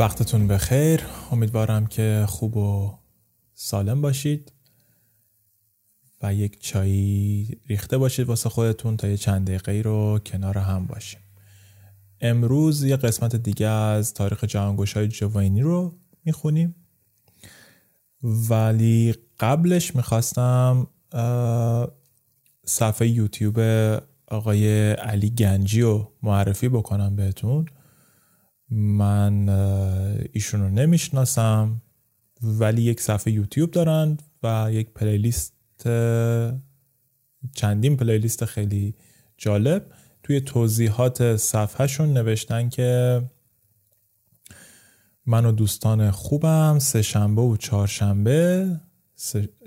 وقتتون بخیر. امیدوارم که خوب و سالم باشید و یک چایی ریخته باشید واسه خودتون تا یه چند دقیقه رو کنار هم باشیم. امروز یه قسمت دیگه از تاریخ جهانگوش های جوینی رو می‌خونیم. ولی قبلش می‌خواستم صفحه یوتیوب آقای علی گنجی رو معرفی بکنم بهتون. من ایشون رو نمی‌شناسم ولی یک صفحه یوتیوب دارن و یک پلیلیست چندین پلیلیست خیلی جالب. توی توضیحات صفحهشون نوشتن که من و دوستان خوبم سه شنبه و چهارشنبه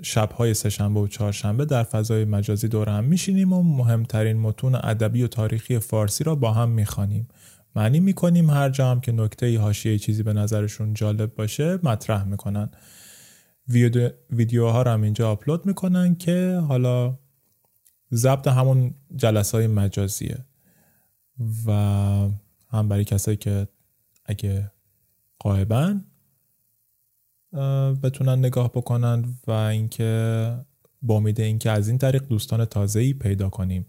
شبهای سهشنبه و چهارشنبه در فضای مجازی دور هم میشینیم و مهمترین متون ادبی و تاریخی فارسی را با هم می‌خوانیم. معنی می‌کنیم هر جا هم که نکته حاشیه چیزی به نظرشون جالب باشه مطرح می‌کنن. ویدیوها رو هم اینجا آپلود می‌کنن که حالا ضبط همون جلسه های مجازیه. و هم برای کسایی که اگه قایبن بتونن نگاه بکنن و اینکه با امید اینکه از این طریق دوستان تازه‌ای پیدا کنیم.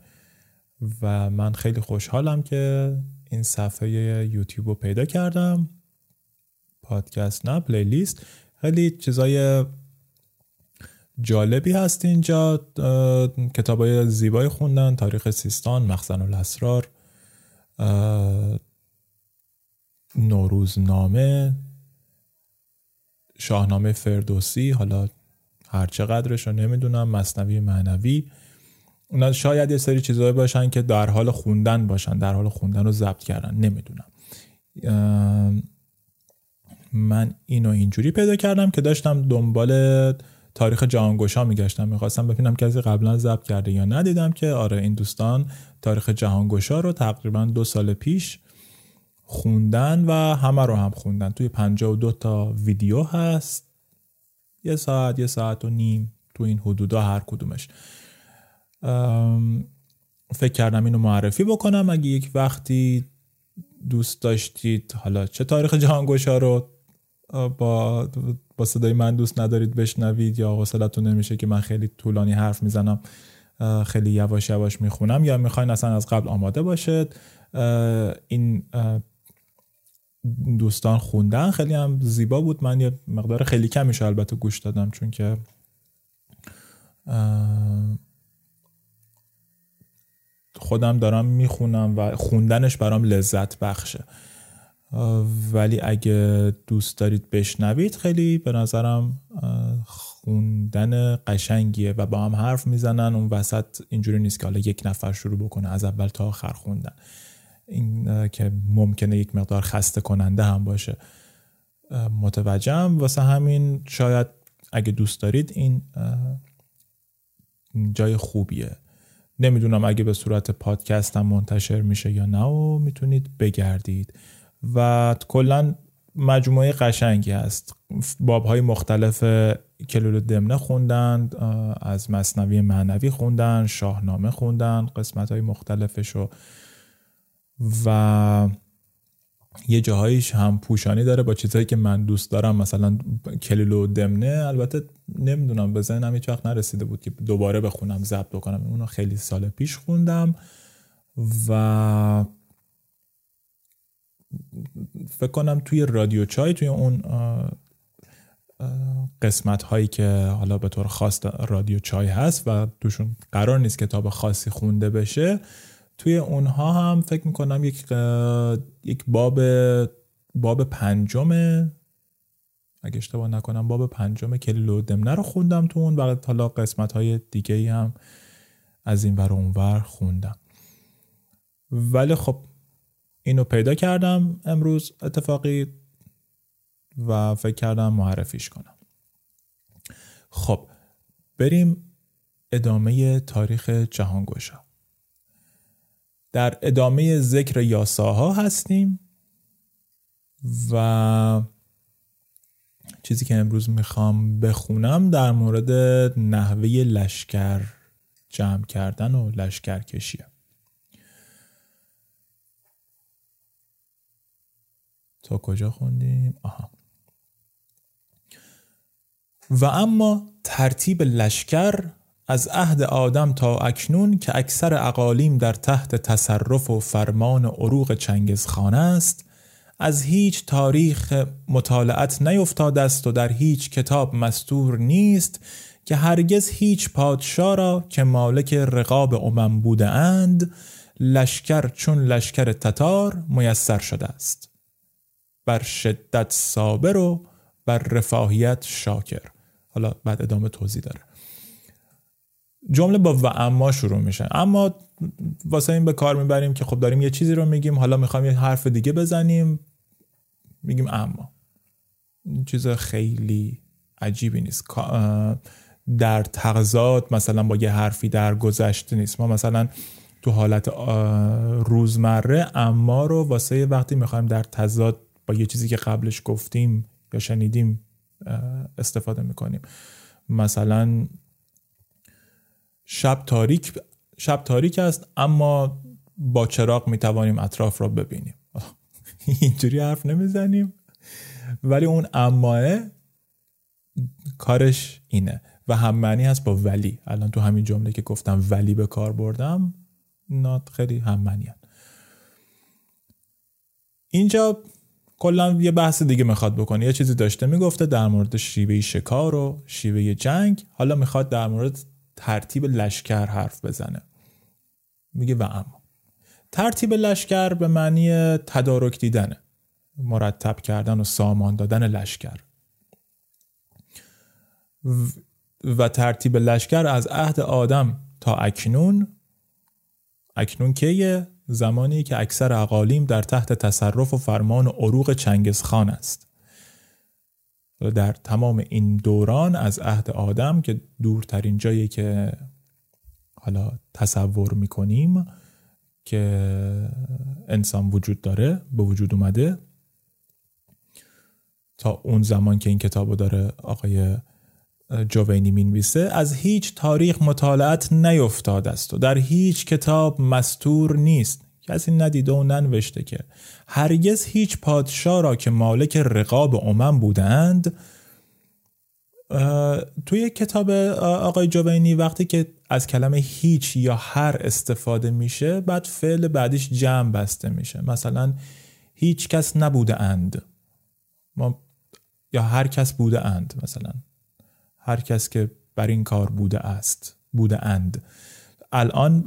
و من خیلی خوشحالم که این صفحه یوتیوب رو پیدا کردم. پادکست نه پلیلیست. خیلی چیزای جالبی هست اینجا. کتاب های زیبایی خوندن تاریخ سیستان مخزن الاسرار نوروزنامه شاهنامه فردوسی حالا هر چقدرش رو نمی‌دونم مصنوی معنوی. اونا شاید یه سری چیزهایی باشن که در حال خوندن باشن در حال خوندن رو ضبط کردن نمی‌دونم. من اینو اینجوری پیدا کردم که داشتم دنبال تاریخ جهانگشا میگشتم. می‌خواستم ببینم کسی قبلا ضبط کرده یا ندیدم که آره این دوستان تاریخ جهانگشا رو تقریبا دو سال پیش خوندن و همه رو هم خوندن. توی 52 تا ویدیو هست. یه ساعت یه ساعت و نیم تو این حدودا هر کدومش. فکر کردم اینو معرفی بکنم. اگه یک وقتی دوست داشتید حالا چه تاریخ جهانگشا رو با با صدای من دوست ندارید بشنوید یا حوصلتون نمیشه که من خیلی طولانی حرف می‌زنم خیلی یواش یواش می‌خونم یا می‌خواین اصلا از قبل آماده باشد این دوستان خوندن خیلی هم زیبا بود. من یه مقدار خیلی کمیش البته گوش دادم چون که خودم دارم می‌خونم و خوندنش برام لذت بخشه. ولی اگه دوست دارید بشنوید خیلی به نظرم خوندن قشنگیه و با هم حرف می‌زنن. اون وسط اینجوری نیست که حالا یک نفر شروع بکنه از اول تا آخر خوندن. این که ممکنه یک مقدار خسته کننده هم باشه. متوجهم. واسه همین شاید اگه دوست دارید این جای خوبیه. نمی‌دونم اگه به صورت پادکست هم منتشر میشه یا نه و می‌تونید بگردید. و کلا مجموعه قشنگی هست. باب های مختلف کلول دمنه خوندن از مصنوی معنوی خوندن شاهنامه خوندن قسمت های مختلفش رو و یه جاهایش هم پوشانی داره با چیزهایی که من دوست دارم مثلا کلیلو دمنه. البته نمی‌دونم به ذهنم هیچ وقت نرسیده بود که دوباره بخونم ضبط بکنم. اونو خیلی سال پیش خوندم و فکر کنم توی رادیو چای توی اون قسمت هایی که حالا به طور خاص رادیو چای هست و توشون قرار نیست کتاب خاصی خونده بشه توی اونها هم فکر می‌کنم یک یک باب باب پنجم اگه اشتباه نکنم باب پنجم کلیلو دمنه رو خوندم تو اون و حالا قسمت های دیگه ای هم از این ور اونور خوندم. ولی خب اینو پیدا کردم امروز اتفاقی و فکر کردم معرفیش کنم. خب بریم ادامه تاریخ جهانگشا. در ادامه ذکر یاساها هستیم و چیزی که امروز می‌خوام بخونم در مورد نحوه لشکر جمع کردن و لشکر کشیه تا کجا خوندیم؟ آها. و اما ترتیب لشکر از عهد آدم تا اکنون که اکثر اقالیم در تحت تصرف و فرمان عروق چنگزخان است از هیچ تاریخ مطالعت نیفتاده است و در هیچ کتاب مستور نیست که هرگز هیچ پادشاه را که مالک رقاب امم بوده اند لشکر چون لشکر تتار میسر شده است. بر شدت صابر و بر رفاهیت شاکر. حالا بعد ادامه توضیح داره. جمله با و اما شروع میشه. اما واسه این به کار می‌بریم که خب داریم یه چیزی رو میگیم حالا می‌خوایم یه حرف دیگه بزنیم میگیم اما. چیز خیلی عجیبی نیست. در تغذات مثلا با یه حرفی در گذشته نیست. ما مثلا تو حالت روزمره اما رو واسه وقتی می‌خوایم در تضاد با یه چیزی که قبلش گفتیم یا شنیدیم استفاده می‌کنیم. مثلا شب تاریک شب تاریک است اما با چراغ می‌توانیم اطراف را ببینیم. اینجوری حرف نمی‌زنیم. ولی اون اماه کارش اینه و هم معنی هست با ولی. الان تو همین جمله که گفتم ولی به کار بردم نات خیلی هم معنی اینجا کلا یه بحث دیگه می‌خواد بکنه. یه چیزی داشته می‌گفته در مورد شیوه شکار و شیوه جنگ. حالا می‌خواد در مورد ترتیب لشکر حرف بزنه. میگه و اما. ترتیب لشکر به معنی تدارک دیدنه مرتب کردن و سامان دادن لشکر. و ترتیب لشکر از عهد آدم تا اکنون اکنون کیه؟ زمانی که اکثر اقالیم در تحت تصرف و فرمان عروق چنگزخان است. در تمام این دوران از عهد آدم که دورترین جایی که حالا تصور می‌کنیم که انسان وجود داره به وجود اومده. تا اون زمان که این کتابو داره آقای جوینی می‌نویسه از هیچ تاریخ مطالعت نیفتاده است و در هیچ کتاب مستور نیست. کسی ندیده و ننوشته که. هرگز هیچ پادشاه را که مالک رقاب امم بودند توی کتاب آقای جوینی وقتی که از کلمه هیچ یا هر استفاده میشه بعد فعل بعدیش جمع بسته میشه. مثلا هیچ کس نبوده اند. ما یا هر کس بوده اند مثلا. هر کس که بر این کار بوده است بوده اند. الان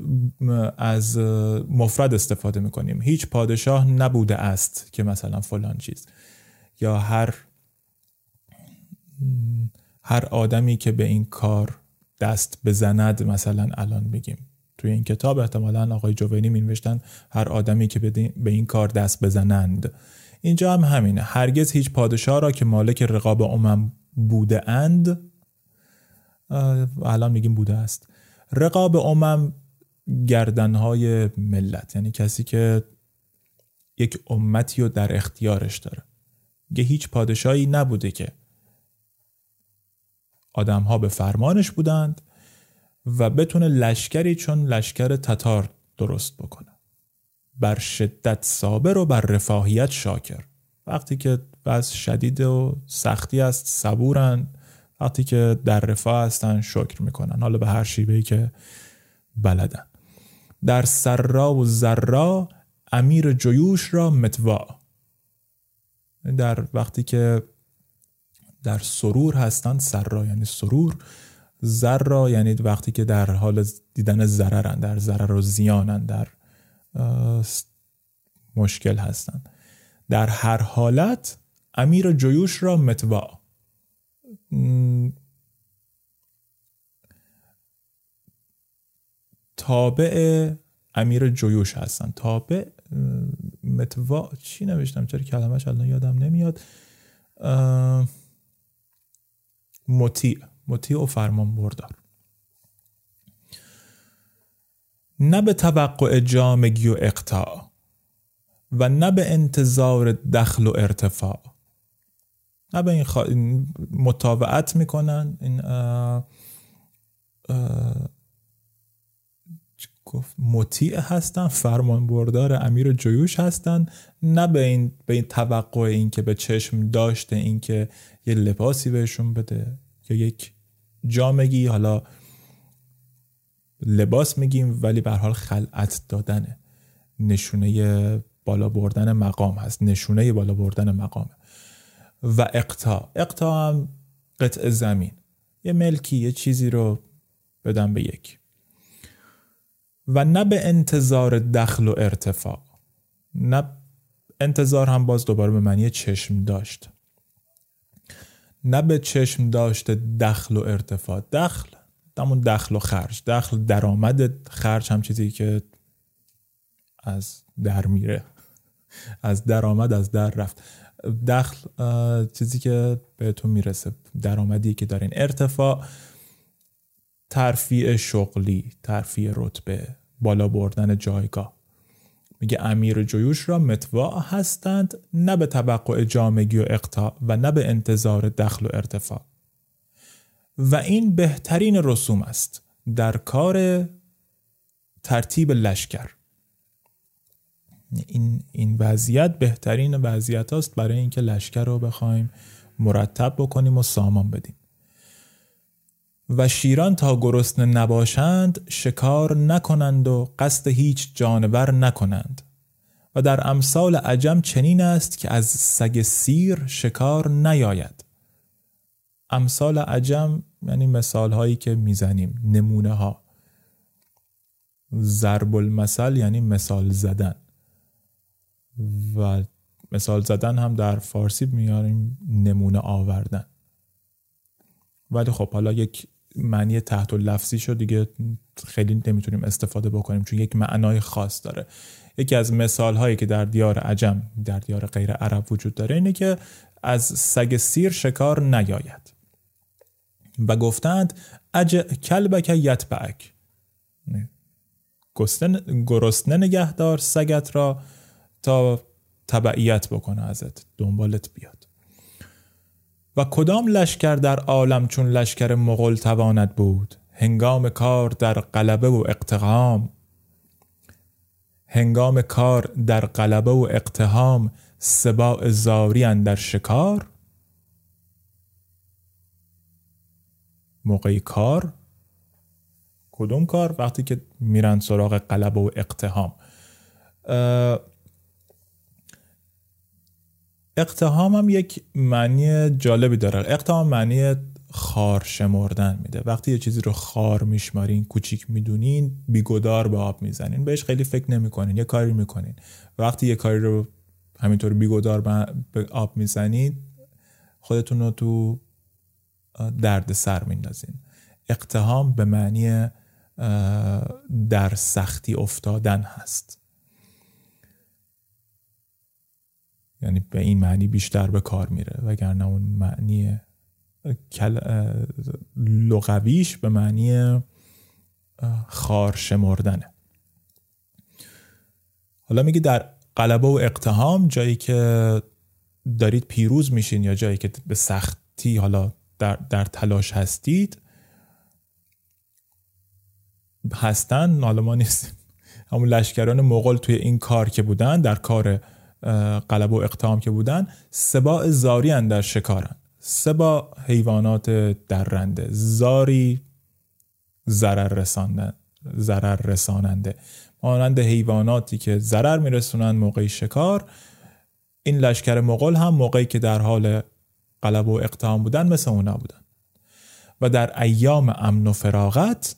از مفرد استفاده می‌کنیم. هیچ پادشاه نبوده است که مثلا فلان چیز. یا هر هر آدمی که به این کار دست بزند مثلا الان میگیم. توی این کتاب احتمالا آقای جوینی می نوشتن هر آدمی که به این کار دست بزنند. اینجا هم همینه. هرگز هیچ پادشاه را که مالک رقاب امم بوده اند الان میگیم بوده است. رقاب امم گردنهای ملت یعنی کسی که یک امتی رو در اختیارش داره. یه هیچ پادشاهی نبوده که آدمها به فرمانش بودند و بتونه لشکری چون لشکر تتار درست بکنه. بر شدت صابر و بر رفاهیت شاکر. وقتی که بس شدید و سختی است صبورن وقتی که در رفاه هستن شکر می‌کنن. حالا به هر شیوهی که بلدن. در سرا و زرا امیر جیوش را متوا. در وقتی که در سرور هستن سرا یعنی سرور. زرا یعنی وقتی که در حال دیدن ضررن در ضرر و زیانن در مشکل هستند. در هر حالت امیر جیوش را متوا. تابع امیر جیوش هستن. تابع متوا چی نوشتم؟ چرا کلمش الان یادم نمیاد. مطیع. مطیع و فرمان بردار. نه به توقع جامگی و اقطاع و نه به انتظار دخل و ارتفاع. نه به این, خوا... مطاوعت می‌کنن. این گفت مطیع هستن فرمان بردار امیر جیوش هستن. نه به این, به این توقع این که به چشم داشته این که یه لباسی بهشون بده یا یک جامگی حالا لباس میگیم ولی به حال خلعت دادنه نشونه بالا بردن مقام هست. نشونه بالا بردن مقامه. و اقتا اقتا هم قطع زمین. یه ملکی یه چیزی رو بدم به یک و نه به انتظار دخل و ارتفاع. نه انتظار هم باز دوباره به معنی چشم داشت. نه به چشم داشته دخل و ارتفاع. دخل همون دخل و خرج. دخل درآمد خرج هم چیزی که از در میره. از درآمد از در رفت. دخل چیزی که بهتون می‌رسه درآمدی که دارین. ارتفاع ترفیع شغلی ترفیع رتبه بالا بردن جایگاه. میگه امیر جیوش را متواع هستند نه به توقع جامگی و اقتا و نه به انتظار دخل و ارتفاع. و این بهترین رسوم است در کار ترتیب لشکر. این, این وضعیت بهترین وضعیت است برای اینکه لشکر رو بخوایم مرتب بکنیم و سامان بدیم. و شیران تا گرسنه نباشند شکار نکنند و قصد هیچ جانور نکنند. و در امثال عجم چنین است که از سگ سیر شکار نیاید. امثال عجم یعنی مثال هایی که می‌زنیم نمونه ها ضرب المثل یعنی مثال زدن. و مثال زدن هم در فارسی میاریم نمونه آوردن. ولی خب حالا یک معنی تحت لفظی شد دیگه خیلی نمی‌تونیم استفاده بکنیم چون یک معنای خاص داره. یکی از مثال هایی که در دیار عجم در دیار غیر عرب وجود داره اینه که از سگ سیر شکار نیاید. و گفتند اج کلبک یتبعک. گرسنه نگهدار سگت را تا تبعیت بکنه ازت. دنبالت بیاد. و کدام لشکر در عالم چون لشکر مغل تواند بود؟ هنگام کار در قلبه و اقتهام هنگام کار در قلبه و اقتهام سباع زاری در شکار؟ موقعی کار؟ کدوم کار؟ وقتی که میرن سراغ قلبه و اقتهام اقتهام هم یک معنی جالبی داره. اقتهام معنی خار شمردن میده. وقتی یه چیزی رو خار میشمارین کوچیک می‌دونین بیگدار به آب می‌زنین بهش خیلی فکر نمی‌کنین یه کاری می‌کنین. وقتی یه کاری رو همینطور بیگدار به آب می‌زنید خودتون رو تو درد سر میندازین. اقتهام به معنی در سختی افتادن هست. یعنی به این معنی بیشتر به کار میره وگرنه اون معنی لغویش به معنی خار شمردنه. حالا میگه در قلبه و اقتهام جایی که دارید پیروز میشین یا جایی که به سختی حالا در, در تلاش هستید هستن حالا ما همون لشکران مغول توی این کار که بودن در کار قلب و اقتام که بودن سبا زاری در شکارن سبا حیوانات درنده. زاری ضرر رسانده ضرر رساننده. مانند حیواناتی که ضرر میرسونن موقع شکار این لشکر مغول هم موقعی که در حال قلب و اقتام بودن مثل اونا بودن. و در ایام امن و فراغت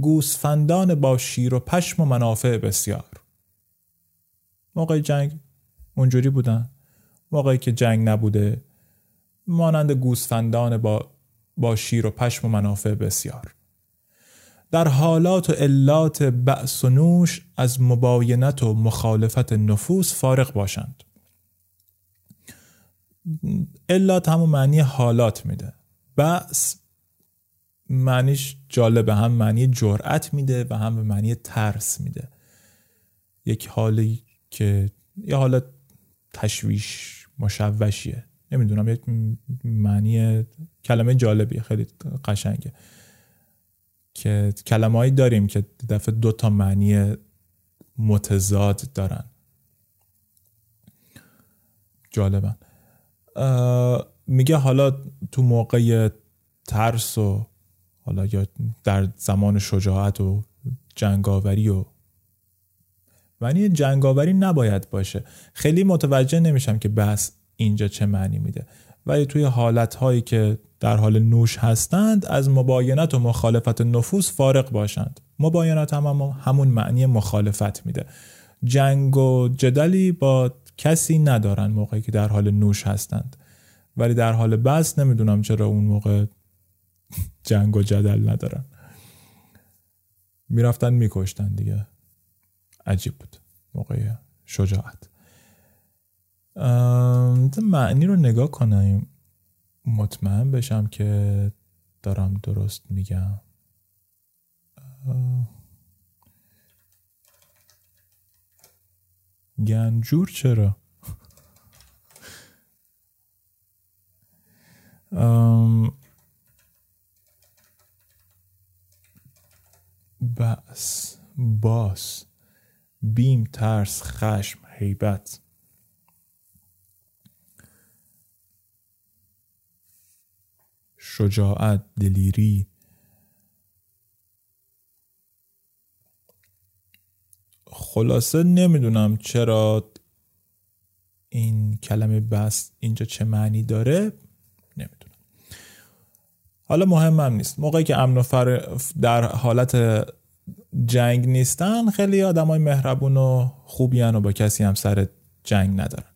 گوسفندان با شیر و پشم و منافع بسیار. موقع جنگ اونجوری بودن. موقعی که جنگ نبوده. مانند گوسفندان با, با شیر و پشم و منافع بسیار. در حالات و علات بعث و نوش از مباینت و مخالفت نفوس فارغ باشند. علات همون معنی حالات میده. بعث معنیش جالبه هم معنی جرأت میده و هم به معنی ترس میده. یک حالی که یه حالت تشویش مشوشیه. نمی‌دونم یک معنی کلمه جالبیه خیلی قشنگه. که کلمه‌ای داریم که دفعه دو تا معنی متضاد دارن. جالبن. میگه حالا تو موقع ترس و حالا یا در زمان شجاعت و جنگاوری و معنی جنگاوری نباید باشه. خیلی متوجه نمیشم که بس اینجا چه معنی میده. ولی توی حالت هایی که در حال نوش هستند از مباینت و مخالفت نفوس فارق باشند. مباینت هم, هم همون معنی مخالفت میده. جنگ و جدلی با کسی ندارن موقعی که در حال نوش هستند. ولی در حال بس نمی‌دونم چرا اون موقع جنگ و جدل ندارن. می‌رفتن میکشتن دیگه. عجیب بود موقع شجاعت. معنی رو نگاه کنیم مطمئن بشم که دارم درست میگم. گنجور چرا؟ بس باس. بیم ترس خشم حیبت شجاعت دلیری. خلاصه نمی‌دونم چرا این کلمه بس اینجا چه معنی داره. نمی‌دونم. حالا مهم هم نیست. موقعی که امن و فر در حالت جنگ نیستن خیلی آدم های مهربون و خوبی و با کسی هم سر جنگ ندارن.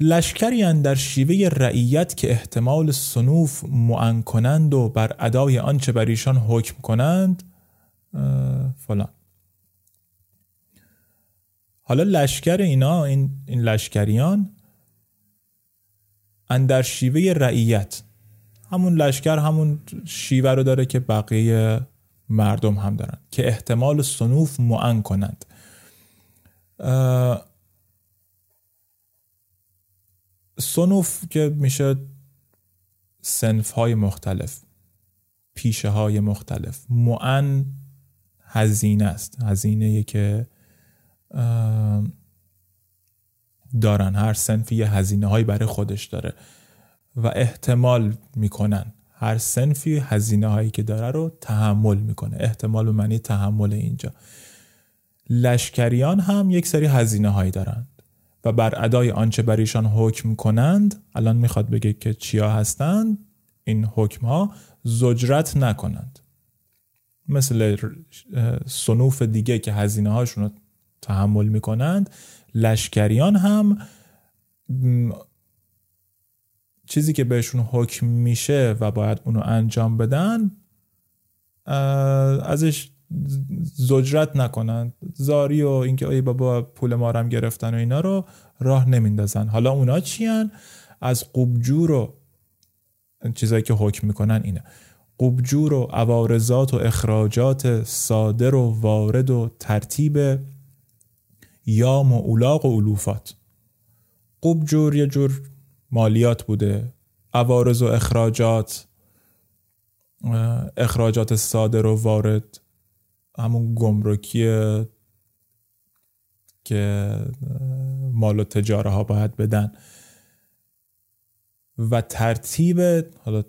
لشکری در شیوه رعیت که احتمال سنوف معن کنند و بر ادای آنچه بر ایشان حکم کنند فلان. حالا لشکر اینا این, این لشکریان اندر شیوه رعیت همون لشکر همون شیوه رو داره که بقیه مردم هم دارن که احتمال سنوف معن کنند. سنوف که میشه سنف های مختلف پیشه های مختلف معن هزینه است. هزینه که دارن. هر سنفی هزینه هایی برای خودش داره. و احتمال می‌کنن. هر سنفی هزینه هایی که داره رو تحمل می‌کنه. احتمال به معنی تحمل اینجا. لشکریان هم یک سری هزینه هایی دارند و بر ادای آنچه بر ایشان حکم کنند الان می‌خواد بگه که چیا هستند این حکم ها زجرت نکنند. مثل سنوف دیگه که هزینه هاشون رو تحمل می‌کنند لشکریان هم چیزی که بهشون حکم میشه و باید اونو انجام بدن ازش زجرت نکنن. زاری و اینکه ای بابا پول مارم گرفتن و اینا رو راه نمیندازن. حالا اونا چیان از قبجور و چیزایی که حکم می‌کنن اینه. قبجور و عوارضات و اخراجات صادر و وارد و ترتیب یام و اولاق و علوفات. قبجور یه جور مالیات بوده عوارض و اخراجات اخراجات صادر و وارد همون گمرکی که مال و تجاره ها باید بدن. و ترتیب حالا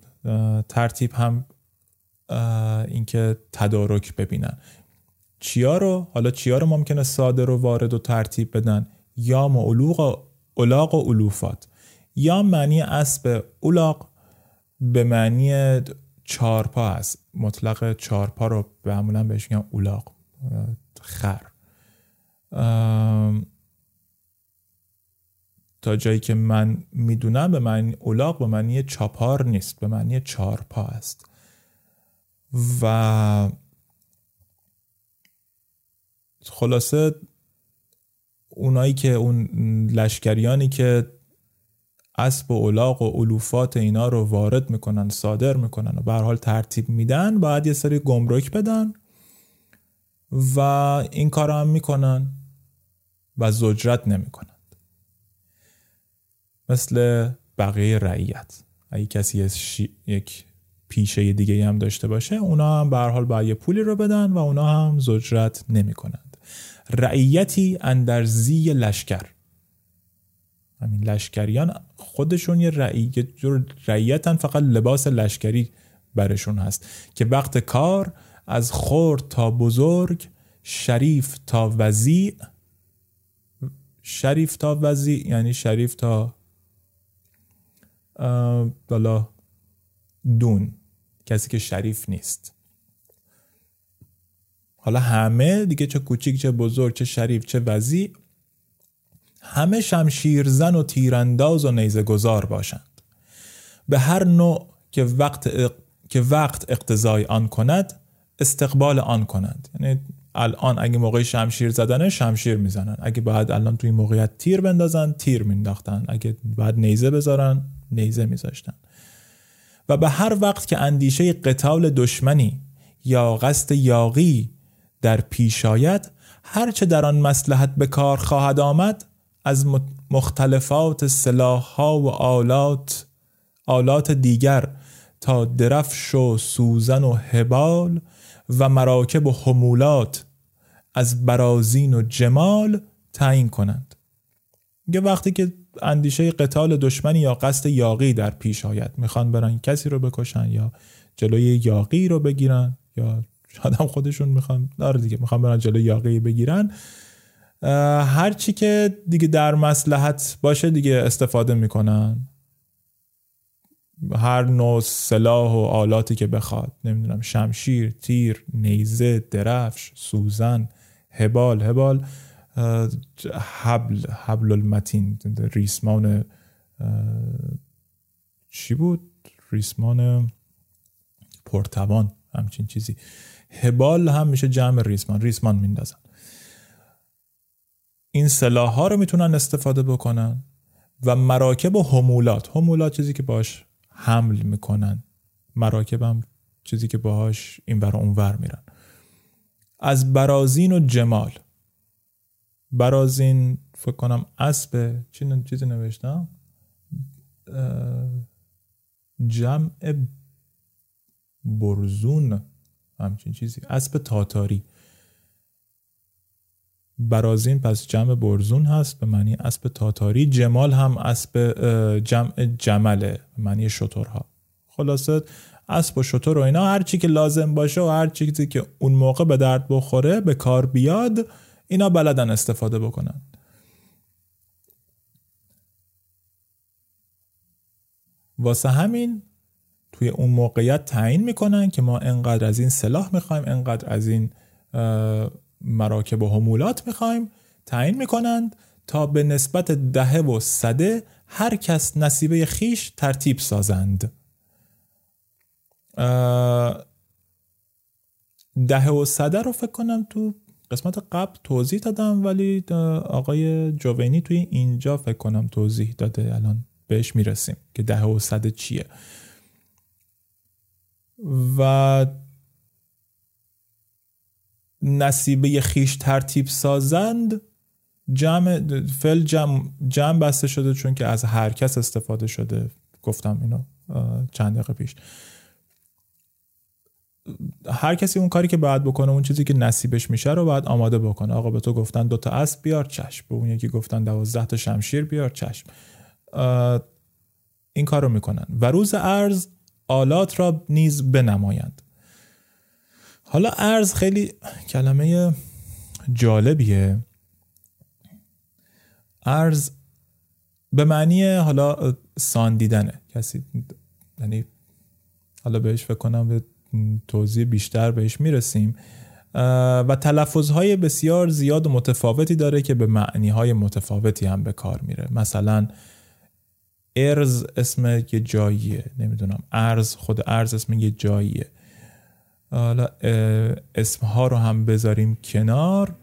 ترتیب هم اینکه تدارک ببینن. چیا رو حالا چیا رو ممکنه صادر و وارد و ترتیب بدن؟ یا معلوق الاغ و علوفات. یا معنی اسب اولاق به معنی چارپا هست. مطلق چارپا رو به معمولا بهش میگن اولاق خر. تا جایی که من می‌دونم به معنی اولاق به معنی چاپار نیست به معنی چارپا است و خلاصه اونایی که اون لشکریانی که اسب و اولاق و علوفات اینا رو وارد می‌کنن صادر می‌کنن و به حال ترتیب میدن باید یه سری گمرک بدن و این کار هم می‌کنن و زجرت نمی‌کنند. مثل بقیه رعیت. اگه کسی یک پیشه دیگه هم داشته باشه اونا هم به حال باید یه پولی رو بدن و اونا هم زجرت نمی کنند رعیتی اندرزی لشکر. همین لشکریان خودشون یه رعیتن فقط لباس لشکری برشون هست که وقت کار از خورد تا بزرگ شریف تا وزیع شریف تا وزیع یعنی شریف تا بالا دون کسی که شریف نیست. حالا همه دیگه چه کوچیک چه بزرگ چه شریف چه وزی همه شمشیرزن و تیرانداز و نیزه گذار باشند. به هر نوع که وقت که وقت اقتضای آن کند استقبال آن کنند. یعنی الان اگه موقع شمشیر زدنه شمشیر می‌زنن. اگه باید الان توی موقعیت تیر بندازن تیر مینداختن. اگه باید نیزه بذارن نیزه میذاشتن. و به هر وقت که اندیشه قتال دشمنی یا قصد یاقی در پیش آید هرچه در آن مسلحت به کار خواهد آمد از مختلفات سلاح ها و آلات آلات دیگر تا درفش و سوزن و هبال و مراکب و حمولات از برازین و جمال تعیین کنند. یه وقتی که اندیشه قتال دشمنی یا قصد یاقی در پیش آید. می‌خوان برن کسی رو بکشن یا جلوی یاقی رو بگیرن یا هم خودشون می‌خوان داره دیگه می‌خوان برن جلوی یاقی بگیرن. هر چی که دیگه در مسلحت باشه دیگه استفاده می‌کنن. هر نوع سلاح و آلاتی که بخواد. نمی‌دونم شمشیر تیر نیزه درفش سوزن هبال. هبال حبل حبل المتین ریسمان چی بود؟ ریسمان پرتوان همچین چیزی. هبال هم میشه جمع ریسمان. ریسمان میندازن. این سلاح ها رو می‌تونن استفاده بکنن و مراکب و همولات همولات چیزی که باش حمل می‌کنن مراکب هم چیزی که باهاش این ور اونور میرن. از برازین و جمال. برازین فکر کنم اسب چی چیزی نوشتم جمع برزون همچین چیزی. اسب تاتاری. برازین پس جمع برزون هست به معنی اسب تاتاری جمال هم اسب جمع جمله به معنی شترها. خلاصه اسب و شتر و اینا هر چی که لازم باشه و هر چیزی که اون موقع به درد بخوره به کار بیاد اینا بلدن استفاده بکنن. واسه همین توی اون موقعیت تعیین می‌کنن که ما انقدر از این سلاح می‌خوایم انقدر از این مراکب و حمولات می‌خوایم تعیین می‌کنند تا به نسبت دهه و صده هر کس نصیبه خیش ترتیب سازند. دهه و صده رو فکر کنم تو قسمت قبل توضیح دادم ولی آقای جوینی توی اینجا فکر کنم توضیح داده. الان بهش می‌رسیم که ده و صده چیه. و نصیبه خیش ترتیب سازند جمع فل جمع, جمع بسته شده چون که از هر کس استفاده شده. گفتم اینو چند دقیقه پیش. هر کسی اون کاری که باید بکنه اون چیزی که نصیبش میشه رو باید آماده بکنه. آقا به تو گفتن دوتا اسب بیار چشم. به اون یکی گفتن دوازده تا شمشیر بیار چشم. این کار رو می‌کنن. و روز ارز آلات را نیز بنمایند. حالا ارز خیلی کلمه جالبیه. ارز به معنی حالا ساندیدنه کسی یعنی حالا بهش فکر کنم به توضیح بیشتر بهش می‌رسیم. و تلفظهای بسیار زیاد و متفاوتی داره که به معنیهای متفاوتی هم به کار میره. مثلا ارز اسم یه جاییه. نمی‌دونم. ارز خود ارز اسم یه جاییه. حالا اسمها رو هم بذاریم کنار.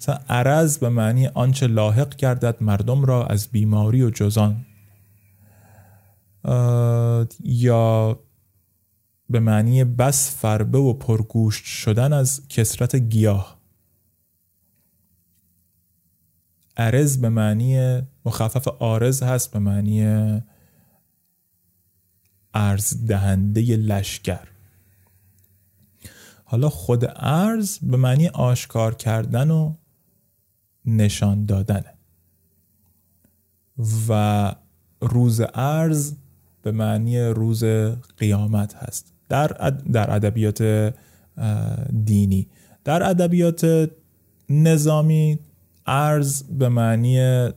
مثلا عرض به معنی آنچه لاحق گردد مردم را از بیماری و جزان. یا به معنی بس فربه و پرگوشت شدن از کسرت گیاه. عرض به معنی مخفف آرز هست به معنی ارز دهنده لشکر. حالا خود ارز به معنی آشکار کردن و نشان دادنه. و روز ارز به معنی روز قیامت هست. در در ادبیات دینی. در ادبیات نظامی ارز به معنی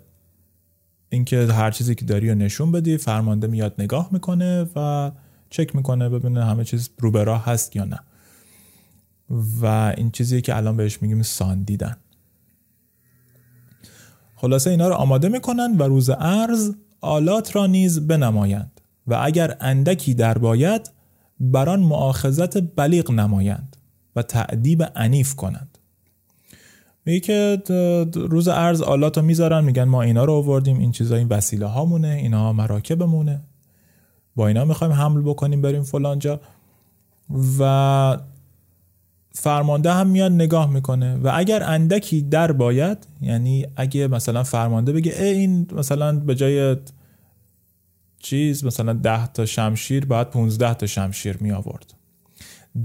اینکه هر چیزی که داری رو نشون بدی فرمانده میاد نگاه می‌کنه و چک می‌کنه ببینه همه چیز رو به راه هست یا نه. و این چیزی که الان بهش میگیم ساندیدن خلاصه اینا رو آماده می‌کنن و روز ارز آلات را نیز بنمایند و اگر اندکی در باید بران معاخذت بلیغ نمایند و تعدیب عنیف کنند. میگه که روز ارز آلات رو می‌ذارن میگن ما اینا رو آوردیم این چیزا این وسیله هامونه اینا مراکبمونه. با اینا می‌خوایم حمل بکنیم بریم فلانجا. و فرمانده هم میاد نگاه می‌کنه و اگر اندکی در باید یعنی اگه مثلا فرمانده بگه ای این مثلا به جای چیز مثلا ده تا شمشیر باید 15 تا شمشیر می آورد.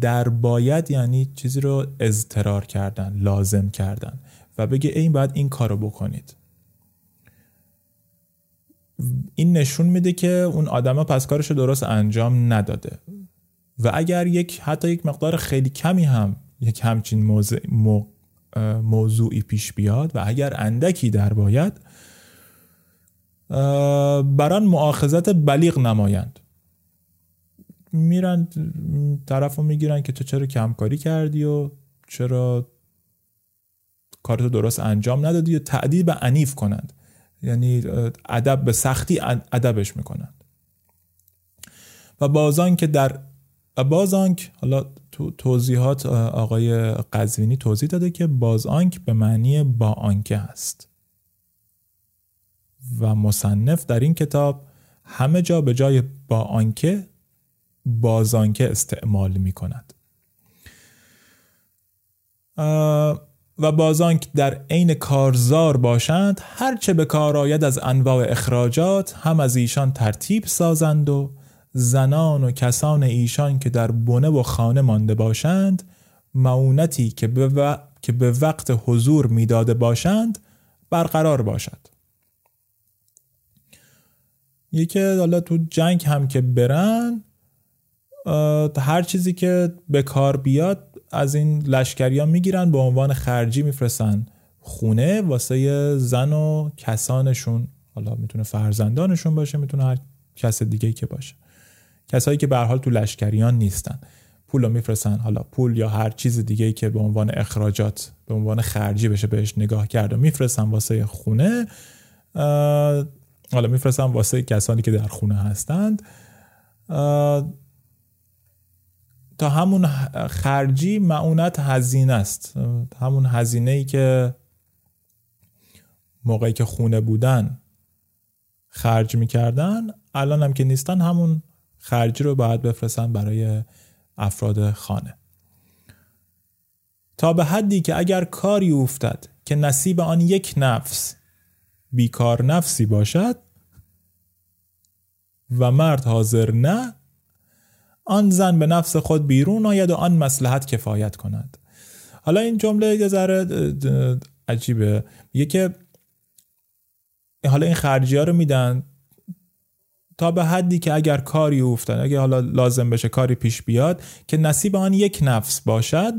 در باید یعنی چیزی رو اضطرار کردن لازم کردن و بگه این باید این کارو بکنید. این نشون میده که اون آدم پس کارش رو درست انجام نداده. و اگر یک حتی یک مقدار خیلی کمی هم یک همچین موضوع موضوعی پیش بیاد و اگر اندکی در باید بران معاخذت بلیغ نمایند. میرن طرف رو می‌گیرن که تو چرا کمکاری کردی و چرا کارتو درست انجام ندادی و تعدیب عنیف کنند. یعنی ادب به سختی ادبش می‌کنند. و بازان که در بازانک حالا تو توضیحات آقای قزوینی توضیح داده که بازانک به معنی با آنکه هست. و مصنف در این کتاب همه جا به جای با آنکه بازانکه استعمال می کند و بازانک در عین کارزار باشند هرچه به کار آید از انواع اخراجات هم از ایشان ترتیب سازند و زنان و کسان ایشان که در بنه و خانه مانده باشند معونتی که به, که به وقت حضور می‌داده باشند برقرار باشد. یکی حالا تو جنگ هم که برن هر چیزی که به کار بیاد از این لشکریان می‌گیرن به عنوان خرجی میفرستن خونه واسه زن و کسانشون. حالا می‌تونه فرزندانشون باشه می‌تونه هر کس دیگه که باشه. کسایی که به حال تو لشکریان نیستن. پول رو میفرستن حالا پول یا هر چیز دیگه که به عنوان اخراجات به عنوان خرجی بشه بهش نگاه کرد و میفرستن واسه خونه حالا میفرستن واسه کسانی که در خونه هستند. تا همون خرجی معونت هزینه است. همون هزینه ای که موقعی که خونه بودن خرج می‌کردن الان هم که نیستن همون خرجی رو باید بفرستن برای افراد خانه. تا به حدی که اگر کاری افتد که نصیب آن یک نفس بیکار نفسی باشد و مرد حاضر نه آن زن به نفس خود بیرون آید و آن مسلحت کفایت کند. حالا این جمله یه ذره عجیبه. میگه حالا این خرجی ها رو میدن تا به حدی که اگر کاری افتن اگه حالا لازم بشه کاری پیش بیاد که نصیب آن یک نفس باشد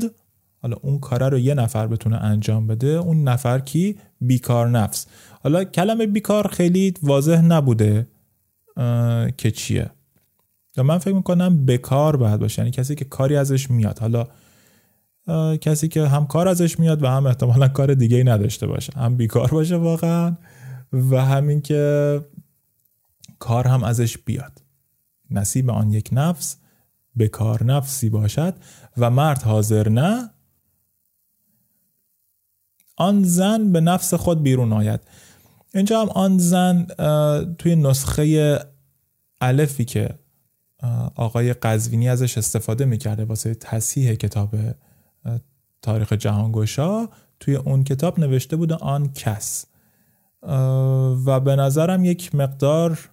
حالا اون کار رو یه نفر بتونه انجام بده اون نفر کی؟ بیکار نفس. حالا کلمه بیکار خیلی واضح نبوده که چیه. من فکر می‌کنم بکار باید باشه یعنی کسی که کاری ازش میاد. حالا کسی که هم کار ازش میاد و هم احتمالا کار دیگه ای نداشته باشه. هم بیکار باشه واقعا و همین که کار هم ازش بیاد. نصیب آن یک نفس به کار نفسی باشد و مرد حاضر نه آن زن به نفس خود بیرون آید. اینجا هم آن زن توی نسخه الفی که آقای قزوینی ازش استفاده می‌کرده واسه تصحیح کتاب تاریخ جهانگشا توی اون کتاب نوشته بوده آن کس. و به نظرم یک مقدار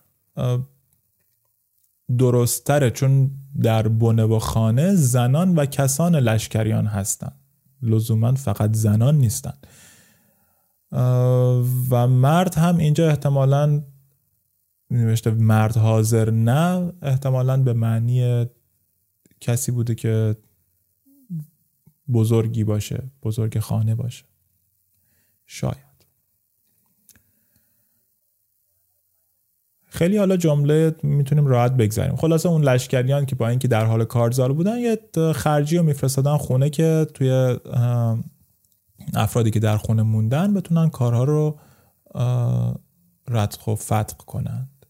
درستره چون در بنه و خانه زنان و کسان لشکریان هستند. لزوما فقط زنان نیستند. و مرد هم اینجا احتمالا نوشته مرد حاضر نه احتمالا به معنی کسی بوده که بزرگی باشه بزرگ خانه باشه. شاید. خیلی حالا جمله می‌تونیم راحت بگذاریم. خلاصه اون لشکریان که با اینکه در حال کارزار بودن یه خرجی رو میفرستادن خونه که توی افرادی که در خونه موندن بتونن کارها رو ردخ و فتق کنند.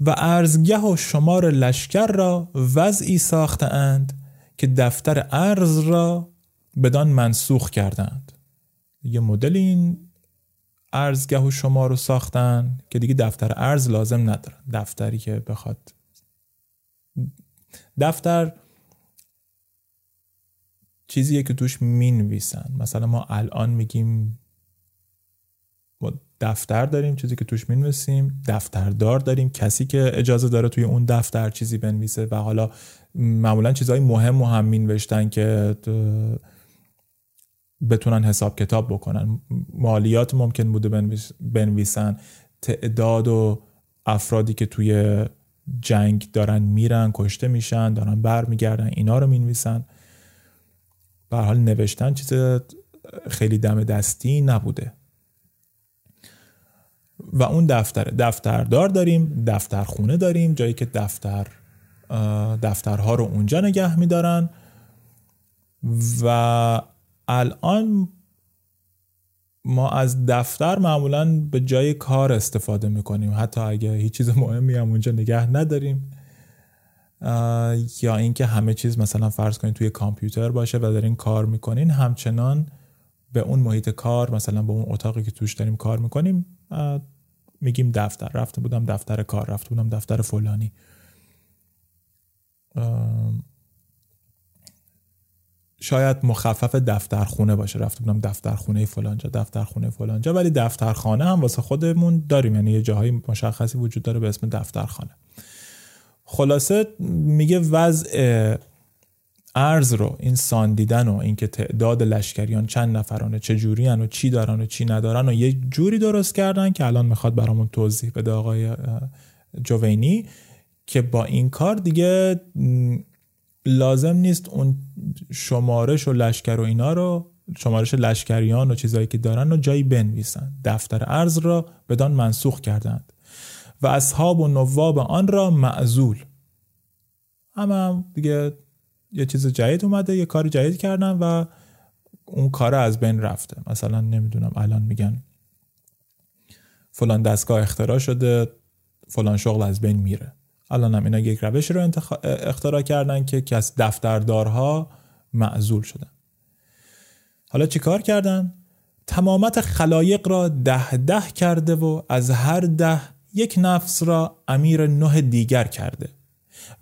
و ارزگه و شمار لشکر را وضعی اند که دفتر ارز را بدان منسوخ کردند. یه مدل این ارزگه و شما رو ساختن که دیگه دفتر ارز لازم ندارن. دفتری که بخواد. دفتر چیزیه که توش می‌نویسن. مثلا ما الان میگیم ما دفتر داریم چیزی که توش می‌نویسیم. دفتردار داریم. کسی که اجازه داره توی اون دفتر چیزی بنویسه و حالا معمولا چیزهای مهم و هم مینوشتن که بتونن حساب کتاب بکنن. مالیات ممکن بوده بنویسن. تعداد و افرادی که توی جنگ دارن میرن کشته میشن دارن برمیگردن اینا رو می‌نویسن. به حال نوشتن چیز خیلی دم دستی نبوده. و اون دفتر دفتردار داریم دفترخونه داریم جایی که دفتر دفترها رو اونجا نگه میدارن. و الان ما از دفتر معمولا به جای کار استفاده می‌کنیم. حتی اگه هیچ چیز مهمی هم اونجا نگه نداریم یا اینکه همه چیز مثلا فرض کنید توی کامپیوتر باشه و دارین کار می‌کنین همچنان به اون محیط کار مثلا به اون اتاقی که توش داریم کار می‌کنیم میگیم دفتر. رفته بودم دفتر کار رفته بودم دفتر فلانی. شاید مخفف دفترخونه باشه. رفته بودم دفترخونه فلانجا دفترخونه فلانجا ولی دفترخانه هم واسه خودمون داریم. یعنی یه جاهای مشخصی وجود داره به اسم دفترخانه. خلاصه میگه وضع ارز رو این ساندیدن و اینکه تعداد لشکریان چند نفرانه چه جوری و چی دارن و چی ندارن و یه جوری درست کردن که الان می‌خواد برامون توضیح بده آقای جوینی که با این کار دیگه لازم نیست اون شمارش و لشکر و اینا رو شمارش لشکریان و چیزایی که دارن و جایی بنویسن. دفتر ارز را بدان منسوخ کردند. و اصحاب و نواب آن را معزول. اما دیگه یه چیز جدید اومده یه کار جدید کردن و اون کار از بین رفته. مثلا نمی‌دونم الان میگن فلان دستگاه اختراع شده فلان شغل از بین میره. الان هم اینا یک روش رو اختراع کردن که کس دفتردارها معزول شدن حالا چی کار کردن؟ تمامت خلایق را ده ده کرده و از هر ده یک نفس را امیر نه دیگر کرده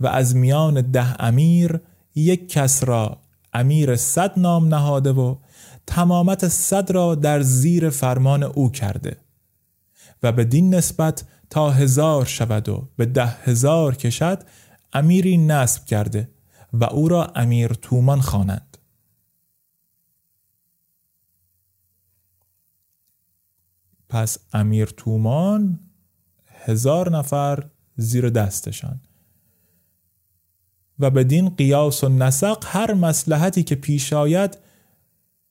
و از میان ده امیر یک کس را امیر صد نام نهاده و تمامت صد را در زیر فرمان او کرده و به دین نسبت تا هزار شود و به ده هزار کشد امیری نصب کرده و او را امیر تومان خوانند. پس امیر تومان هزار نفر زیر دستشان. و بدین قیاس و نسق هر مسلحتی که پیش آید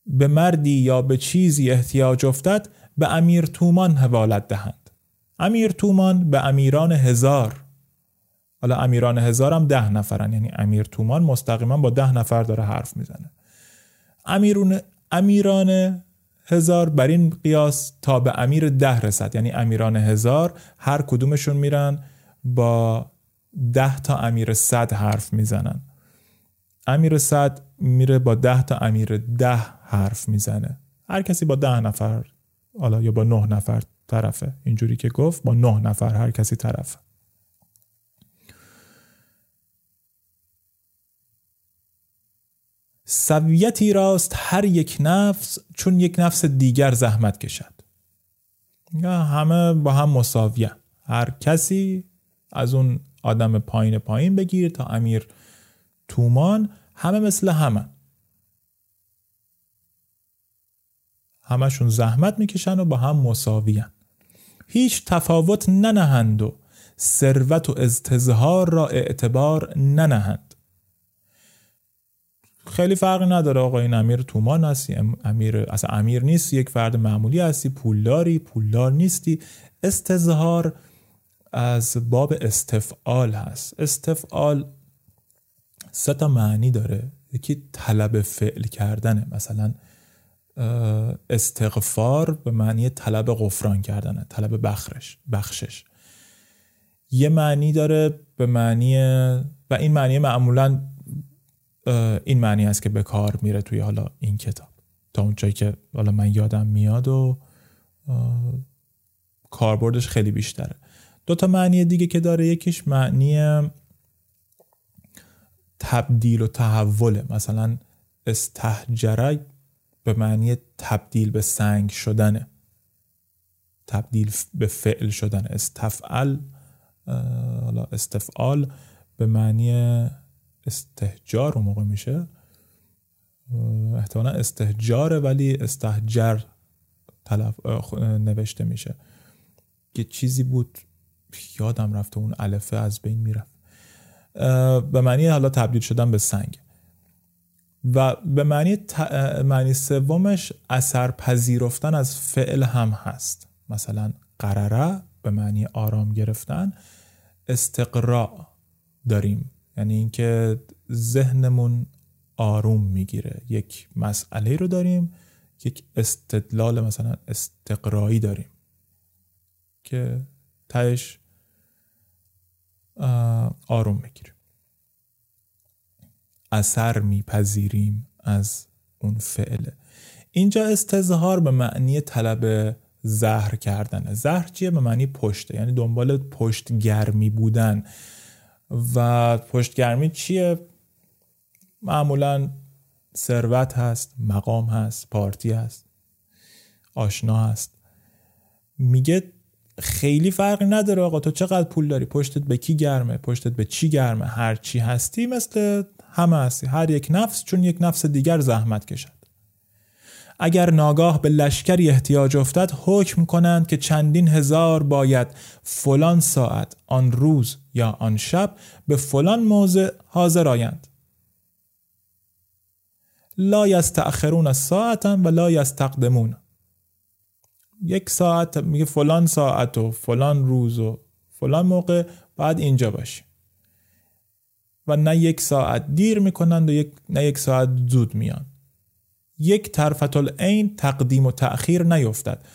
به مردی یا به چیزی احتیاج افتد به امیر تومان حوالت دهند. امیر تومان به امیران هزار. حالا امیران هزار هم ده نفرن یعنی امیر تومان مستقیما با ده نفر داره حرف می‌زنه. امیرون امیران هزار بر این قیاس تا به امیر ده رسد. یعنی امیران هزار هر کدومشون میرن با ده تا امیر صد حرف می‌زنن. امیر صد میره با ده تا امیر ده حرف می‌زنه. هر کسی با ده نفر حالا یا با نه نفر طرفه. اینجوری که گفت با نه نفر هر کسی طرفه. سویتی راست هر یک نفس چون یک نفس دیگر زحمت کشد. همه با هم مساویه. هر کسی از اون آدم پایین پایین بگیر تا امیر تومان همه مثل همه. همشون زحمت می‌کشن و با هم مساویان هیچ تفاوت ننهند و ثروت و ازتظهار را اعتبار ننهند. خیلی فرقی نداره آقا این امیر تومان هستی؟ امیر اصلا امیر نیست یک فرد معمولی هستی پولداری پولدار نیستی. استظهار از باب استفعال هست. استفعال سه تا معنی داره. یکی طلب فعل کردنه. مثلا استغفار به معنی طلب غفران کردنه طلب بخشش بخشش. یه معنی داره به معنی و این معنی معمولا این معنی است که به کار میره توی حالا این کتاب. تا اونجایی که حالا من یادم میاد و کاربردش خیلی بیشتره. دو تا معنی دیگه که داره یکیش معنی تبدیل و تحوله. مثلا استحجره به معنی تبدیل به سنگ شدنه تبدیل به فعل شدن. استفعل حالا استفعال به معنی استهجار اون موقع میشه. احتمالا استهجاره ولی استهجر تلف... نوشته میشه. یه چیزی بود یادم رفته اون الفه از بین می‌رفت. به معنی حالا تبدیل شدن به سنگ. و به معنی, ت... معنی سومش اثر پذیرفتن از فعل هم هست. مثلا قرره به معنی آرام گرفتن استقراء داریم. یعنی اینکه ذهنمون آروم می‌گیره. یک مسئله رو داریم یک استدلال مثلا استقرایی داریم. که تهش آروم می‌گیریم اثر میپذیریم از اون فعله اینجا استظهار به معنی طلب زهر کردنه زهر چیه؟ به معنی پشته یعنی دنبال پشت گرمی بودن. و پشت گرمی چیه؟ معمولا ثروت هست مقام هست پارتی هست آشنا هست. میگه خیلی فرقی نداره آقا. تو چقدر پول داری؟ پشتت به کی گرمه؟ پشتت به چی گرمه؟ هر چی هستی مثل همه هستی. هر یک نفس چون یک نفس دیگر زحمت کشد. اگر ناگاه به لشکری احتیاج افتد حکم کنند که چندین هزار باید فلان ساعت آن روز یا آن شب به فلان موضع حاضر آیند. لا یستأخرون ساعتا و لا یستقدمون. یک ساعت میگه فلان ساعت و فلان روز و فلان موقع بعد اینجا باشی و نه یک ساعت دیر می‌کنند و یک نه یک ساعت زود میان. یک طرفت العین تقدیم و تأخیر نیفتد.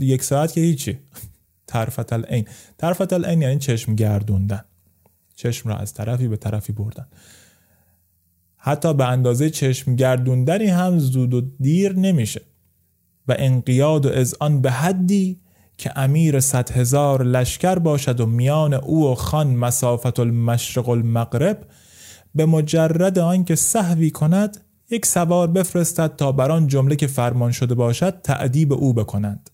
یک ساعت که هیچی. طرفت العین طرفت العین یعنی چشم گردوندن. چشم را از طرفی به طرفی بردن. حتی به اندازه چشم گردوندنی هم زود و دیر نمیشه. و انقیاد و آن به حدی که امیر صد هزار لشکر باشد و میان او و خان مسافت المشرق المغرب به مجرد آنکه صحوی کند یک سوار بفرستد تا بر آن جمله که فرمان شده باشد تعدیب او بکنند.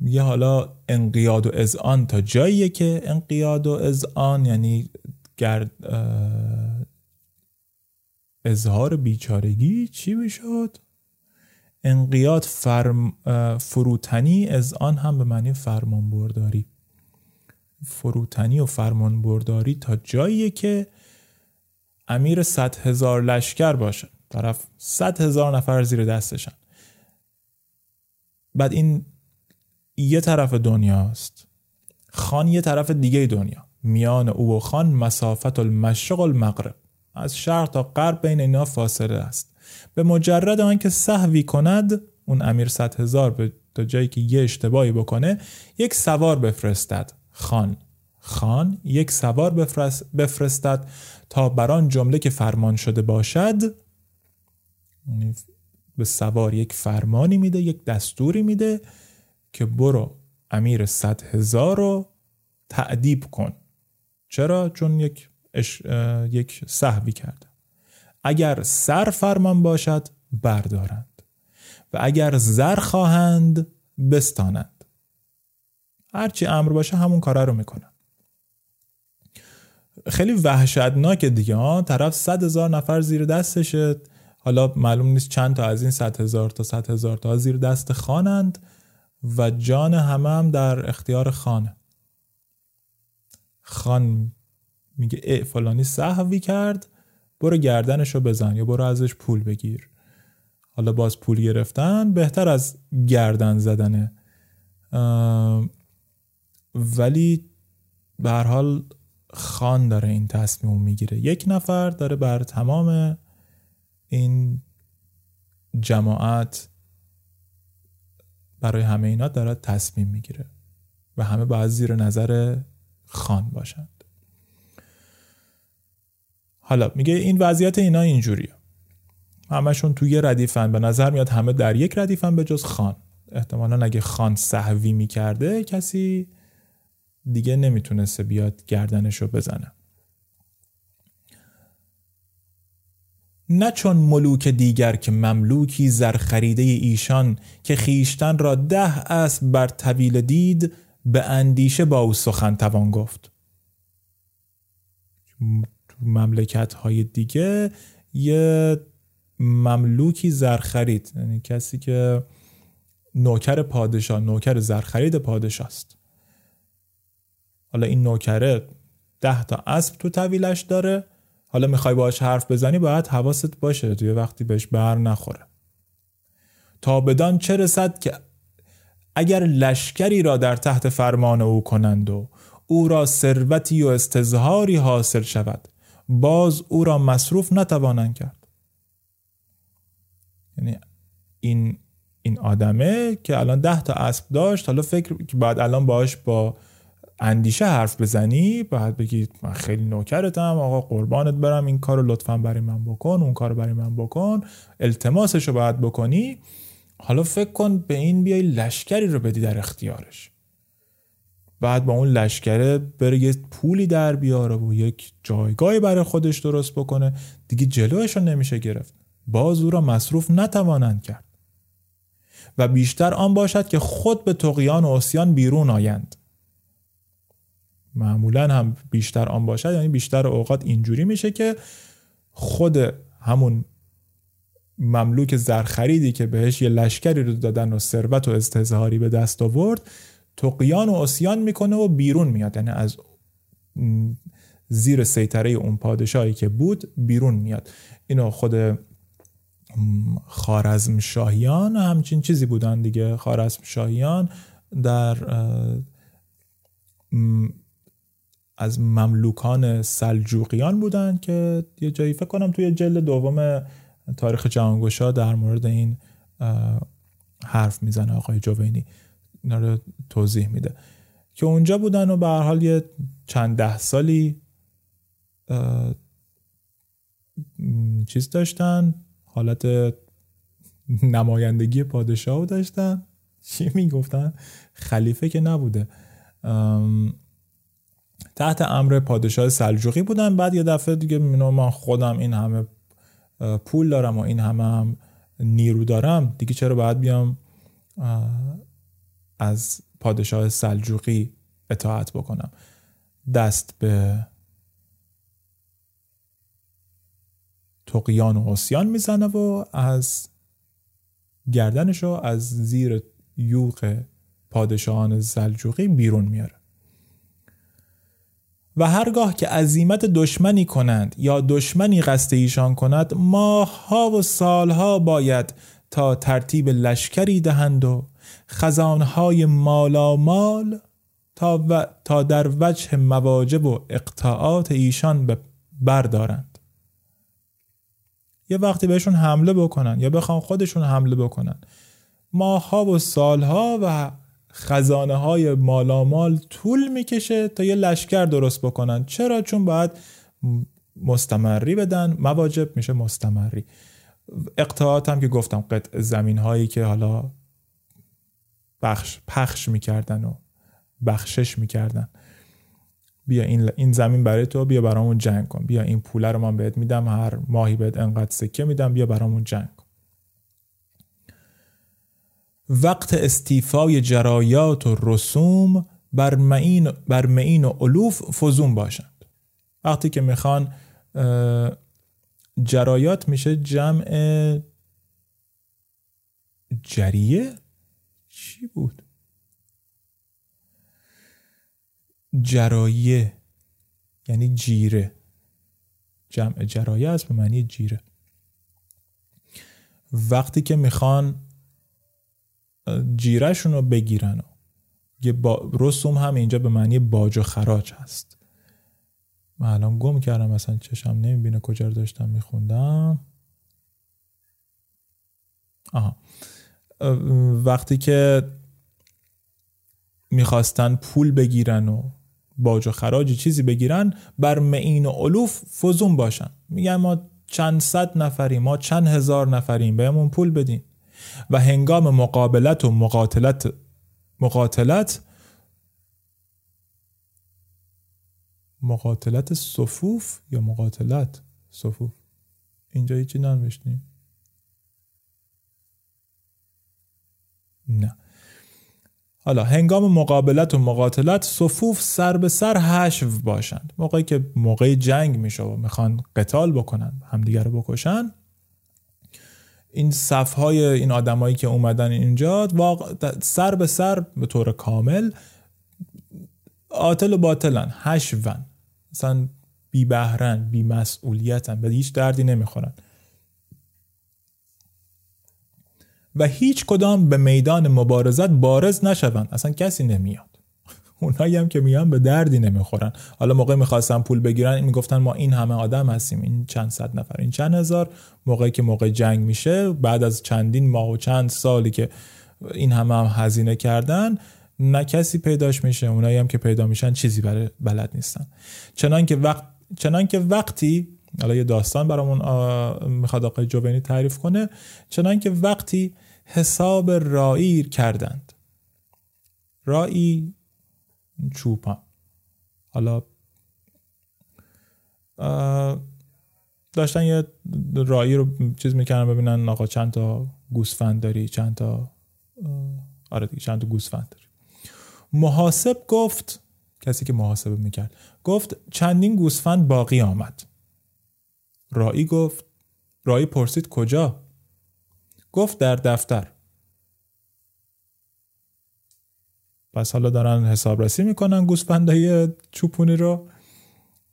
یه حالا انقیاد و اذعان تا جاییه که انقیاد و اذعان یعنی گرد اظهار بیچارگی چی بشد انقیاد فرم فروتنی از آن هم به معنی فرمان برداری فروتنی و فرمان برداری تا جاییه که امیر صد هزار لشکر باشه طرف صد هزار نفر زیر دستشن. بعد این یه طرف دنیاست. خان یه طرف دیگه دنیا. میان او و خان مسافت المشرق المغرب. از شرق تا غرب بین اینا فاصله است. به مجرد آنکه صحوی کند اون امیر صد هزار به تا جایی که یه اشتباهی بکنه یک سوار بفرستد. خان. خان یک سوار بفرستد تا بر آن جمله که فرمان شده باشد یعنی به سوار یک فرمانی میده یک دستوری میده که برو امیر صد هزار رو تعدیب کن. چرا؟ چون یک, یک صحبی کرده اگر سر فرمان باشد بردارند. و اگر زر خواهند بستانند. هرچی امر باشه همون کاره رو می‌کنن. خیلی وحشتناکه دیگه ها طرف صد هزار نفر زیر دستشه. حالا معلوم نیست چند تا از این صد هزار تا صد هزار تا زیر دست خانند و جان همه هم در اختیار خانه. خان میگه ای فلانی صحوی کرد برو گردنش رو بزن یا برو ازش پول بگیر. حالا باز پول گرفتن بهتر از گردن زدنه. ولی به هر حال خان داره این تصمیم می‌گیره. یک نفر داره بر تمام این جماعت برای همه اینا داره تصمیم می‌گیره و همه باید زیر نظر خان باشند حالا میگه این وضعیت اینا اینجوریه. همشون توی یه ردیفن. به نظر میاد همه در یک ردیفن به جز خان. احتمالا اگه خان صحوی می‌کرده کسی دیگه نمی‌تونسته بیاد گردنش رو بزنه. نه چون ملوک دیگر که مملوکی زر خریده ایشان که خیشتن را ده اسب بر طویل دید به اندیشه با او سخن توان گفت. مملکت های دیگه یه مملوکی زر خرید یعنی کسی که نوکر پادشاه نوکر زرخرید پادشاه است حالا این نوکره ده تا اسب تو طویلش داره. حالا می‌خوای باهاش حرف بزنی باید حواست باشه توی وقتی بهش بر نخوره. تا بدان چه رسد که اگر لشکری را در تحت فرمان او کنند و او را ثروتی و استظهاری حاصل شود باز او را مصروف نتوانند کرد. یعنی این این آدمه که الان ده تا اسب داشت حالا فکر که بعد الان باش با اندیشه حرف بزنی بعد بگی من خیلی نوکرتم آقا قربانت برم این کارو لطفا برای من بکن اون کارو برای من بکن التماسش رو باید بکنی. حالا فکر کن به این بیای لشکری رو بدی در اختیارش. بعد با اون لشکره بره یه پولی در بیاره و یک جایگاهی برای خودش درست بکنه. دیگه جلوش رو نمیشه گرفت. باز او را مصروف نتوانند کرد. و بیشتر آن باشد که خود به تقیان و اسیان بیرون آیند. معمولا هم بیشتر آن باشد یعنی بیشتر اوقات اینجوری میشه که خود همون مملوک زرخریدی که بهش یه لشکری رو دادن و ثروت و استظهاری به دست آورد تقیان و اسیان می‌کنه و بیرون میاد. یعنی از زیر سیطره اون پادشاهی که بود بیرون میاد. اینو خود خارزم شاهیان همچین چیزی بودن دیگه. خارزم شاهیان در از مملوکان سلجوقیان بودن که یه جایی فکر کنم توی جلد دوم تاریخ جهانگشا در مورد این حرف می‌زنه آقای جوینی. اینا رو توضیح میده. که اونجا بودن و به هر حال یه چند ده سالی چیز داشتن حالت نمایندگی پادشاه داشتن. چی می‌گفتن؟ خلیفه که نبوده. تحت امر پادشاه سلجوقی بودن. بعد یه دفعه دیگه من خودم این همه پول دارم و این همه هم نیرو دارم. دیگه چرا باید بیام از پادشاه سلجوقی اطاعت بکنم. دست به تقیان و حسیان می‌زنه و از گردنش رو از زیر یوق پادشاهان سلجوقی بیرون میاره. و هرگاه که عظیمت دشمنی کنند یا دشمنی قصد ایشان کند ماهها و سالها باید تا ترتیب لشکری دهند و خزانهای مالامال تا, و تا در وجه مواجب و اقطاعات ایشان بردارند. یه وقتی بهشون حمله بکنن یا بخوان خودشون حمله بکنن ماهها و سالها و خزانه های مالامال طول می‌کشه تا یه لشکر درست بکنن. چرا؟ چون باید مستمری بدن مواجب میشه مستمری. اقتاعات هم که گفتم قطع زمین هایی که حالا بخش پخش می‌کردن و بخشش می‌کردن. بیا این, این زمین برای تو بیا برامون جنگ کن. بیا این پوله رو من بهت میدم هر ماهی بهت انقدر سکه میدم بیا برامون جنگ کن. وقت استیفای جرایات و رسوم بر معین, بر معین و علوف فزون باشند. وقتی که می‌خوان جرایات میشه جمع جریه؟ چی بود؟ جرایه یعنی جیره. جمع جرایه است به معنی جیره. وقتی که می‌خوان جیرهشون رو بگیرن یه با رسوم هم اینجا به معنی باج و خراج هست. من الان گم کردم مثلا چشم نمی‌بینه کجا رو داشتم میخوندم. آها. وقتی که می‌خواستن پول بگیرن و باج و خراج چیزی بگیرن بر معین و علوف فزون باشن. میگن ما چند صد نفریم ما چند هزار نفریم بهمون پول بدین. و هنگام مقابلت و مقاتلت مقاتلت مقاتلت صفوف یا مقاتلت صفوف؟ اینجا هیچی ننوشتیم. نه. حالا هنگام مقابلت و مقاتلت صفوف سر به سر حشو باشند. موقعی که موقع جنگ میشه و می‌خوان قتال بکنن همدیگر رو بکشن این صفهای این آدمایی که اومدن اینجا سر به سر به طور کامل آتل و باطلن. هشون. مثلا بی بهرن بی مسئولیتن به هیچ دردی نمی‌خورن. و هیچ کدام به میدان مبارزت بارز نشوند. اصلا کسی نمیاد. اونایی هم که میان به دردی نمی‌خورن. حالا موقع می‌خواستن پول بگیرن می‌گفتن ما این همه آدم هستیم. این چند صد نفر این چند هزار. موقعی که موقع جنگ میشه بعد از چندین ماه و چند سالی که این همه هم هزینه کردن نه کسی پیداش میشه. اونایی هم که پیدا میشن چیزی برای بلد نیستن. چنان که وقت چنان که وقتی حالا یه داستان برامون می‌خواد آقای جوینی تعریف کنه. چنان که وقتی حساب رایی کردند. رایی چوپان حالا داشتن یه رایی رو چیز می‌کنن ببینن آقا چند تا گوسفند داری چند تا آره دیگه چند تا گوسفند داری. محاسب گفت کسی که محاسبه می‌کرد گفت چندین گوسفند باقی آمد. رایی گفت رایی پرسید کجا؟ گفت در دفتر. پس حالا دارن حسابرسی می‌کنن گوسفندای چوپونی رو.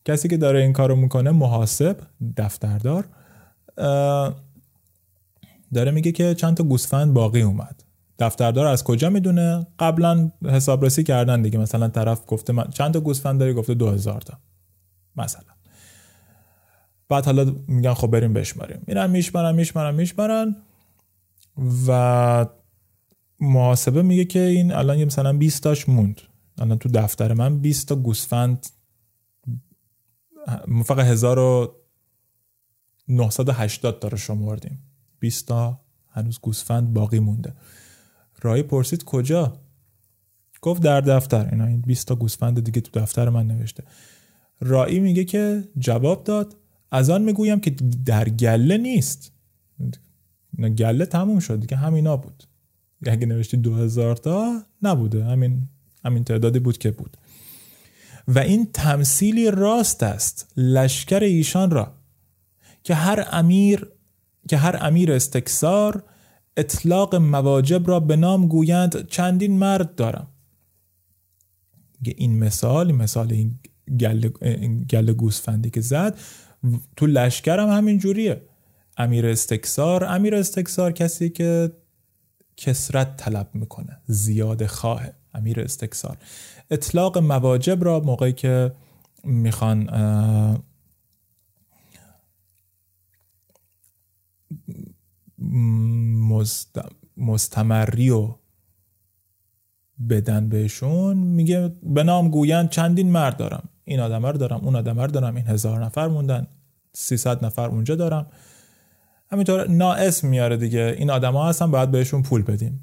کسی که داره این کارو می‌کنه محاسب دفتردار داره میگه که چند تا گوسفند باقی اومد. دفتردار از کجا می‌دونه؟ قبلا حسابرسی کردن دیگه. مثلا طرف گفته من چند تا گوسفند داری؟ گفته 2000 تا. مثلا. بعد حالا میگن خب بریم بشماریم. میرن میشمارن میشمارن میشمارن. و محاسبه میگه که این الان یه مثلا 20 تاش موند. الان تو دفتر من 20 تا گوسفند فقط 1980 تا رو شمردیم 20 تا هنوز گوسفند باقی مونده. رای پرسید کجا؟ گفت در دفتر. اینا این 20 تا گوسفند دیگه تو دفتر من نوشته. رایی میگه که جواب داد. از آن می‌گویم که در گله نیست. گله تموم شد دیگه همینا بود. اگه نوشتی دو هزار تا نبوده. همین همین تعدادی بود که بود. و این تمثیلی راست است لشکر ایشان را که هر امیر که هر امیر استکسار اطلاق مواجب را به نام گویند چندین مرد دارم. این مثال مثال این گل, گل گوسفندی که زد تو لشکرم همین جوریه. امیر استکسار امیر استکسار کسی که کسرت طلب می‌کنه زیاد خواه امیر استکسار اطلاق مواجب را موقعی که می‌خوان مستمری و بدن بهشون میگه به نام گویند چندین مرد دارم. این آدم رو دارم اون آدم رو دارم. این هزار نفر موندن. 300 نفر اونجا دارم. همینطور ناقص میاره دیگه. این آدما هستن باید بهشون پول بدیم.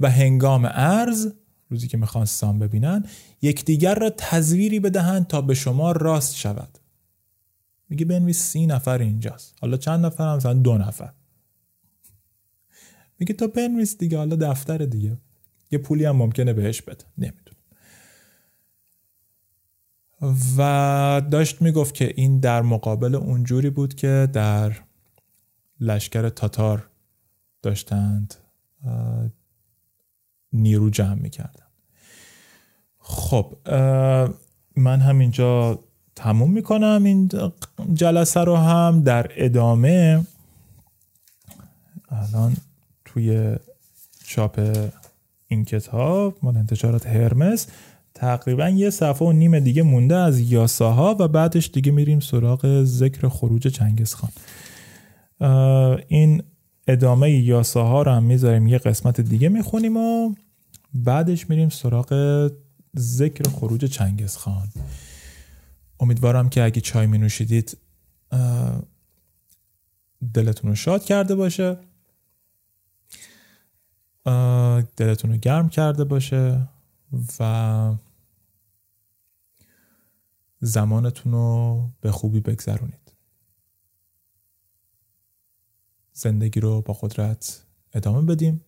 و هنگام ارز روزی که می‌خوان سام ببینن یکدیگر را تزویری بدهند تا به شما راست شود. میگه بنویس سی نفر اینجاست. حالا چند نفر هم؟ مثلا دو نفر. میگه تا بنویس دیگه حالا دفتر دیگه. یه پولی هم ممکنه بهش بده. نمیدون و داشت می‌گفت که این در مقابل اونجوری بود که در لشکر تاتار داشتند نیرو جمع می‌کردن خب من همینجا تموم می‌کنم. این جلسه رو هم در ادامه الان توی چاپ این کتاب مال انتشارات هرمس تقریبا یه صفحه و نیم دیگه مونده از یاساها و بعدش دیگه میریم سراغ ذکر خروج چنگز خان. این ادامه یاساها رو هم می‌ذاریم یه قسمت دیگه می‌خونیم و بعدش میریم سراغ ذکر خروج چنگز خان. امیدوارم که اگه چای می نوشیدید دلتون رو شاد کرده باشه. دلتون رو گرم کرده باشه و زمانتون رو به خوبی بگذرونید. زندگی رو با قدرت ادامه بدیم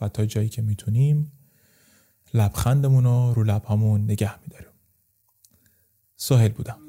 و تا جایی که می‌تونیم لبخندمون رو رو لبهامون نگه میداریم. سهل بودم.